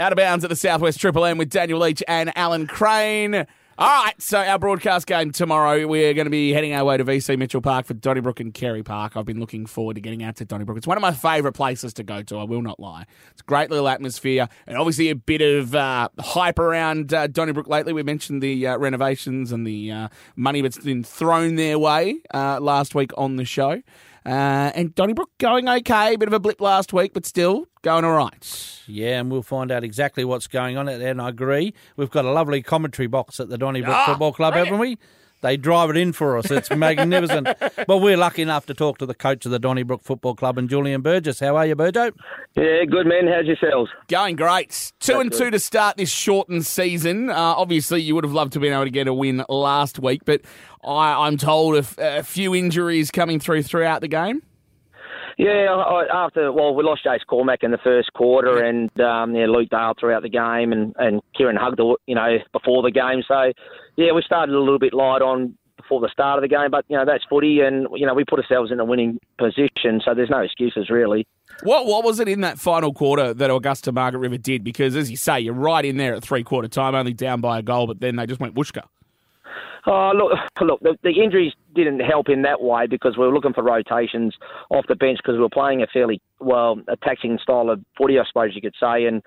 Out of bounds at the Southwest Triple M with Daniel Leach and Alan Crane. All right, so our broadcast game tomorrow, we're going to be heading our way to VC Mitchell Park for Donnybrook and Carey Park. I've been looking forward to getting out to Donnybrook. It's one of my favourite places to go to, I will not lie. It's a great little atmosphere and obviously a bit of uh, hype around uh, Donnybrook lately. We mentioned the uh, renovations and the uh, money that's been thrown their way uh, last week on the show. Uh, and Donnybrook going okay, bit of a blip last week, but still going all right. Yeah, and we'll find out exactly what's going on. There and I agree. We've got a lovely commentary box at the Donnybrook Ah, Football Club, haven't we? They drive it in for us. It's magnificent. but we're lucky enough to talk to the coach of the Donnybrook Football Club and Julian Burgess. How are you, Burjo? Yeah, good man. How's yourselves? Going great. Two and two to start this shortened season. Uh, obviously, you would have loved to have been able to get a win last week, but I, I'm told a, f- a few injuries coming through throughout the game. Yeah, I- after well, we lost Jace Cormack in the first quarter, and um, yeah, Luke Dale throughout the game, and and Kieran Hugdell, you know, before the game. So yeah, we started a little bit light on before the start of the game, but you know that's footy, and you know we put ourselves in a winning position, so there's no excuses really. What what was it in that final quarter that Augusta Margaret River did? Because as you say, you're right in there at three quarter time, only down by a goal, but then they just went whooshka. Oh, look, look, the, the injuries didn't help in that way because we were looking for rotations off the bench because we were playing a fairly, well, attacking style of footy, I suppose you could say. And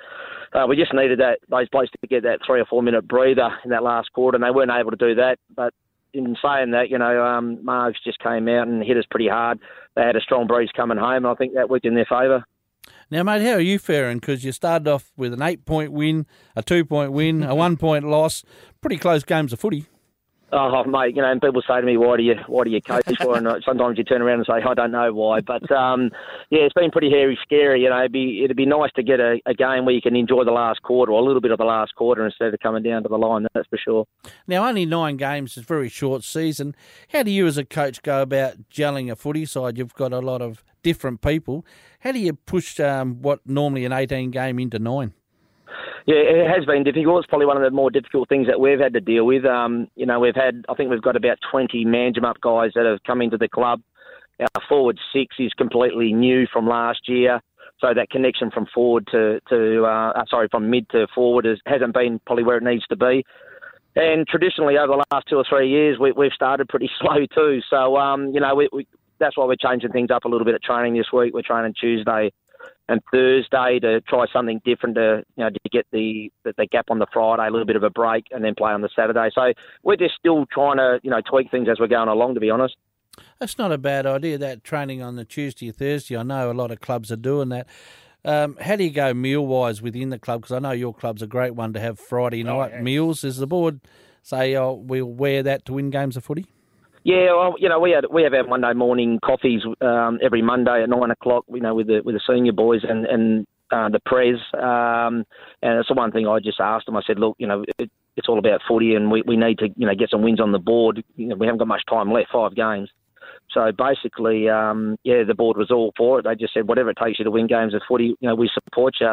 uh, we just needed that those blokes to get that three or four minute breather in that last quarter, and they weren't able to do that. But in saying that, you know, um, Margs just came out and hit us pretty hard. They had a strong breeze coming home, and I think that worked in their favour. Now, mate, how are you faring? Because you started off with an eight point win, a two point win, a one point loss. Pretty close games of footy. Oh, mate, you know, and people say to me, "Why do you, why do you coach for?" And sometimes you turn around and say, "I don't know why." But um, yeah, it's been pretty hairy, scary. You know, it'd be it'd be nice to get a, a game where you can enjoy the last quarter or a little bit of the last quarter instead of coming down to the line. That's for sure. Now, only nine games is a very short season. How do you, as a coach, go about gelling a footy side? You've got a lot of different people. How do you push um, what normally an 18 game into nine? Yeah, it has been difficult. It's probably one of the more difficult things that we've had to deal with. Um, you know, we've had, I think we've got about 20 Manjimup guys that have come into the club. Our forward six is completely new from last year. So that connection from forward to, to uh, uh, sorry, from mid to forward is, hasn't been probably where it needs to be. And traditionally, over the last two or three years, we, we've started pretty slow too. So, um, you know, we, we, that's why we're changing things up a little bit at training this week. We're training Tuesday and Thursday to try something different to you know to get the the, the gap on the Friday, a little bit of a break, and then play on the Saturday. So we're just still trying to you know tweak things as we're going along. To be honest. That's not a bad idea, that training on the Tuesday or Thursday. I know a lot of clubs are doing that. Um, how do you go meal wise within the club? Because I know your club's a great one to have Friday night meals. Does the board say, oh, we'll wear that to win games of footy? Yeah, well, you know, we had we have our Monday morning coffees um, every Monday at nine o'clock. You know, with the with the senior boys and and uh, the prez. Um, and it's the one thing I just asked them. I said, look, you know, it, it's all about footy, and we, we need to you know get some wins on the board. You know, we haven't got much time left, five games. So basically, um, yeah, the board was all for it. They just said, whatever it takes you to win games of footy, you know, we support you.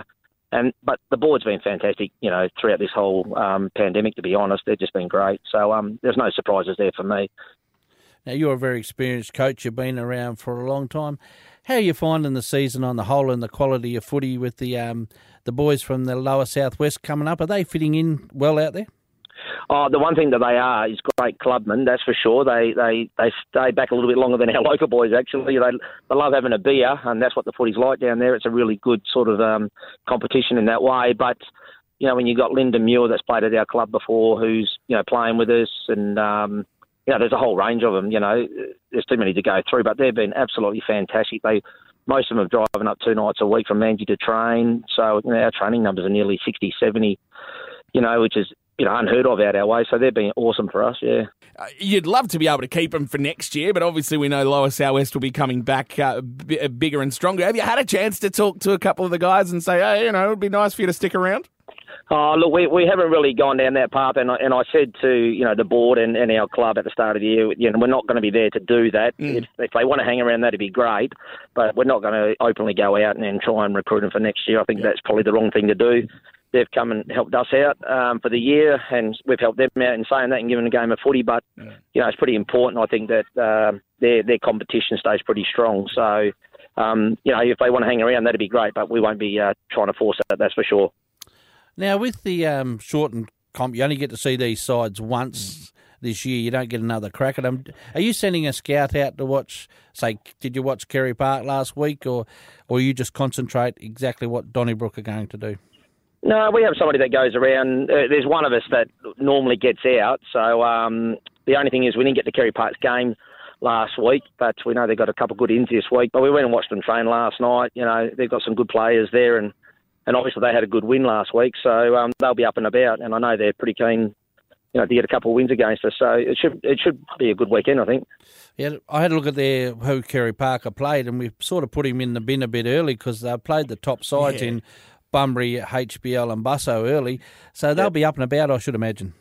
And but the board's been fantastic, you know, throughout this whole um, pandemic. To be honest, they've just been great. So um, there's no surprises there for me. Now, you're a very experienced coach. You've been around for a long time. How are you finding the season on the whole and the quality of footy with the um, the boys from the lower southwest coming up? Are they fitting in well out there? Oh, the one thing that they are is great clubmen, that's for sure. They they they stay back a little bit longer than our local boys. Actually, they they love having a beer, and that's what the footy's like down there. It's a really good sort of um, competition in that way. But you know, when you have got Linda Muir that's played at our club before, who's you know playing with us, and um, you know, there's a whole range of them. You know, there's too many to go through, but they've been absolutely fantastic. They most of them have driving up two nights a week from Manji to train. So you know, our training numbers are nearly 60, 70, you know, which is you know unheard of out our way. So they've been awesome for us. Yeah. Uh, you'd love to be able to keep them for next year, but obviously we know Lower Southwest will be coming back uh, b- bigger and stronger. Have you had a chance to talk to a couple of the guys and say, hey, you know, it'd be nice for you to stick around? Oh, look, we, we haven't really gone down that path, and I, and I said to you know the board and, and our club at the start of the year, you know, we're not going to be there to do that. Mm. If, if they want to hang around, that'd be great, but we're not going to openly go out and, and try and recruit them for next year. I think that's probably the wrong thing to do. They've come and helped us out um, for the year, and we've helped them out in saying that and giving them a game of footy. But you know, it's pretty important. I think that um their their competition stays pretty strong. So. Um, you know, if they want to hang around, that'd be great, but we won't be uh, trying to force that. That's for sure. Now, with the um, shortened comp, you only get to see these sides once this year. You don't get another crack at them. Are you sending a scout out to watch? Say, did you watch Carey Park last week, or or you just concentrate exactly what Donnybrook are going to do? No, we have somebody that goes around. Uh, there's one of us that normally gets out. So um, the only thing is we didn't get to Carey Park's game last week, but we know they've got a couple of good ins this week. But we went and watched them train last night. You know, they've got some good players there, and and obviously they had a good win last week, so um, they'll be up and about. And I know they're pretty keen, you know, to get a couple of wins against us. So it should it should be a good weekend, I think. Yeah, I had a look at their who Kerry Parker played, and we sort of put him in the bin a bit early because they played the top sides Yeah. in Bunbury, HBL, and Busso early, so they'll be up and about, I should imagine.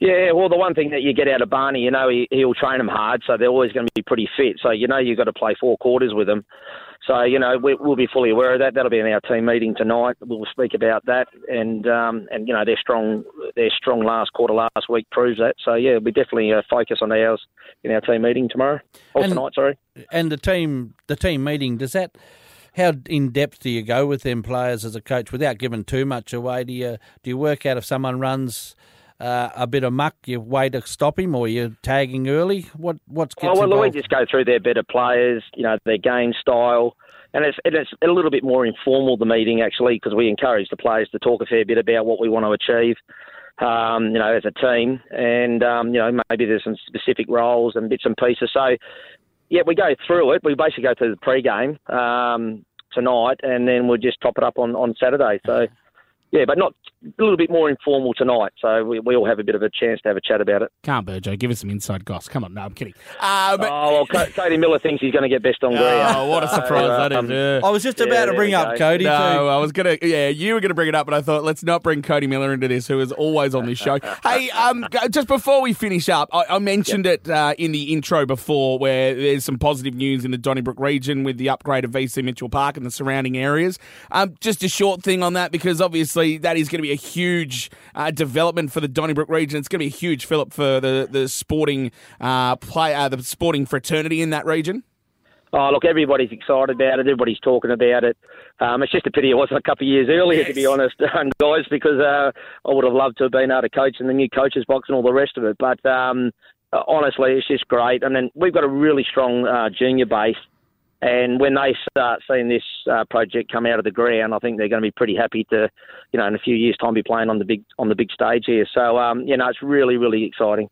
Yeah, well, the one thing that you get out of Barney, you know, he, he'll train them hard, so they're always going to be pretty fit. So you know you've got to play four quarters with them. So you know we, we'll be fully aware of that. That'll be in our team meeting tonight. We'll speak about that, and um, and you know their strong their strong last quarter last week proves that. So yeah, we'll definitely uh, focus on ours in our team meeting tomorrow or And- tonight. Sorry. And the team, the team meeting, does that? How in depth do you go with them players as a coach without giving too much away? Do you do you work out if someone runs uh, a bit of muck, you way to stop him, or you're tagging early? What what's Oh gets well, we just go through their better players, you know, their game style, and it's and it's a little bit more informal the meeting actually because we encourage the players to talk a fair bit about what we want to achieve, um, you know, as a team, and um, you know maybe there's some specific roles and bits and pieces. So yeah, we go through it. We basically go through the pre-game um, tonight, and then we'll just top it up on on Saturday. So. Yeah, but not a little bit more informal tonight, so we, we all have a bit of a chance to have a chat about it. Can't Burjo, give us some inside goss. Come on, no, I'm kidding. Um, Oh, well, Cody Miller thinks he's going to get best on ground. oh, what a surprise that um, is. yeah. I was just Yeah, about to bring up go. Cody No, too. I was gonna. Yeah, you were gonna bring it up, but I thought let's not bring Cody Miller into this, who is always on this show. hey, um, just before we finish up, I, I mentioned it uh, in the intro before, where there's some positive news in the Donnybrook region with the upgrade of VC Mitchell Park and the surrounding areas. Um, just a short thing on that because obviously that is going to be a huge uh, development for the Donnybrook region. It's going to be a huge fillip for the the sporting uh, play, uh, the sporting fraternity in that region. Oh, look, everybody's excited about it. Everybody's talking about it. Um, it's just a pity it wasn't a couple of years earlier, to be honest, um, guys, because uh, I would have loved to have been able to coach in the new coaches box and all the rest of it. But um, honestly, it's just great. And then we've got a really strong uh, junior base. And when they start seeing this uh, project come out of the ground, I think they're going to be pretty happy to, you know, in a few years' time, be playing on the big on the big stage here. So, um, you know, it's really, really exciting.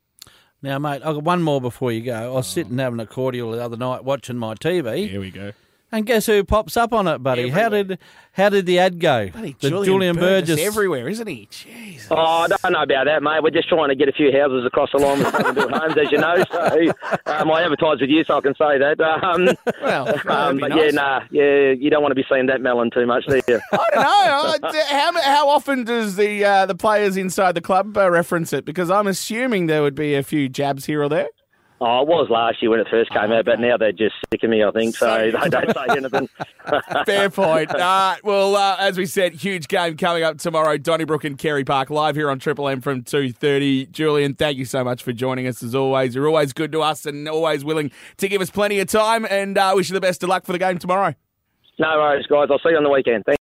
Now, mate, I've got one more before you go. I was sitting having a cordial the other night watching my TV, Here we go. And guess who pops up on it, buddy? How did how did the ad go? Bloody the Julian, Burgess. everywhere, isn't he? Jeez. Oh, I don't know about that, mate. We're just trying to get a few houses across the line with something to homes, as you know. So um, I advertise with you, so I can say that. Um, Well, um, but nice. yeah, nah, yeah, you don't want to be seeing that melon too much, do you? I don't know. How, how often does the uh, the players inside the club uh, reference it? Because I'm assuming there would be a few jabs here or there. Oh, it was last year when it first came out, but now they're just sick of me, I think. So they don't say anything. Fair point. Right. Well, uh, as we said, huge game coming up tomorrow. Donnybrook and Carey Park live here on Triple M from two thirty. Julian, thank you so much for joining us as always. You're always good to us and always willing to give us plenty of time. And uh, wish you the best of luck for the game tomorrow. no worries, guys. I'll see you on the weekend. Thank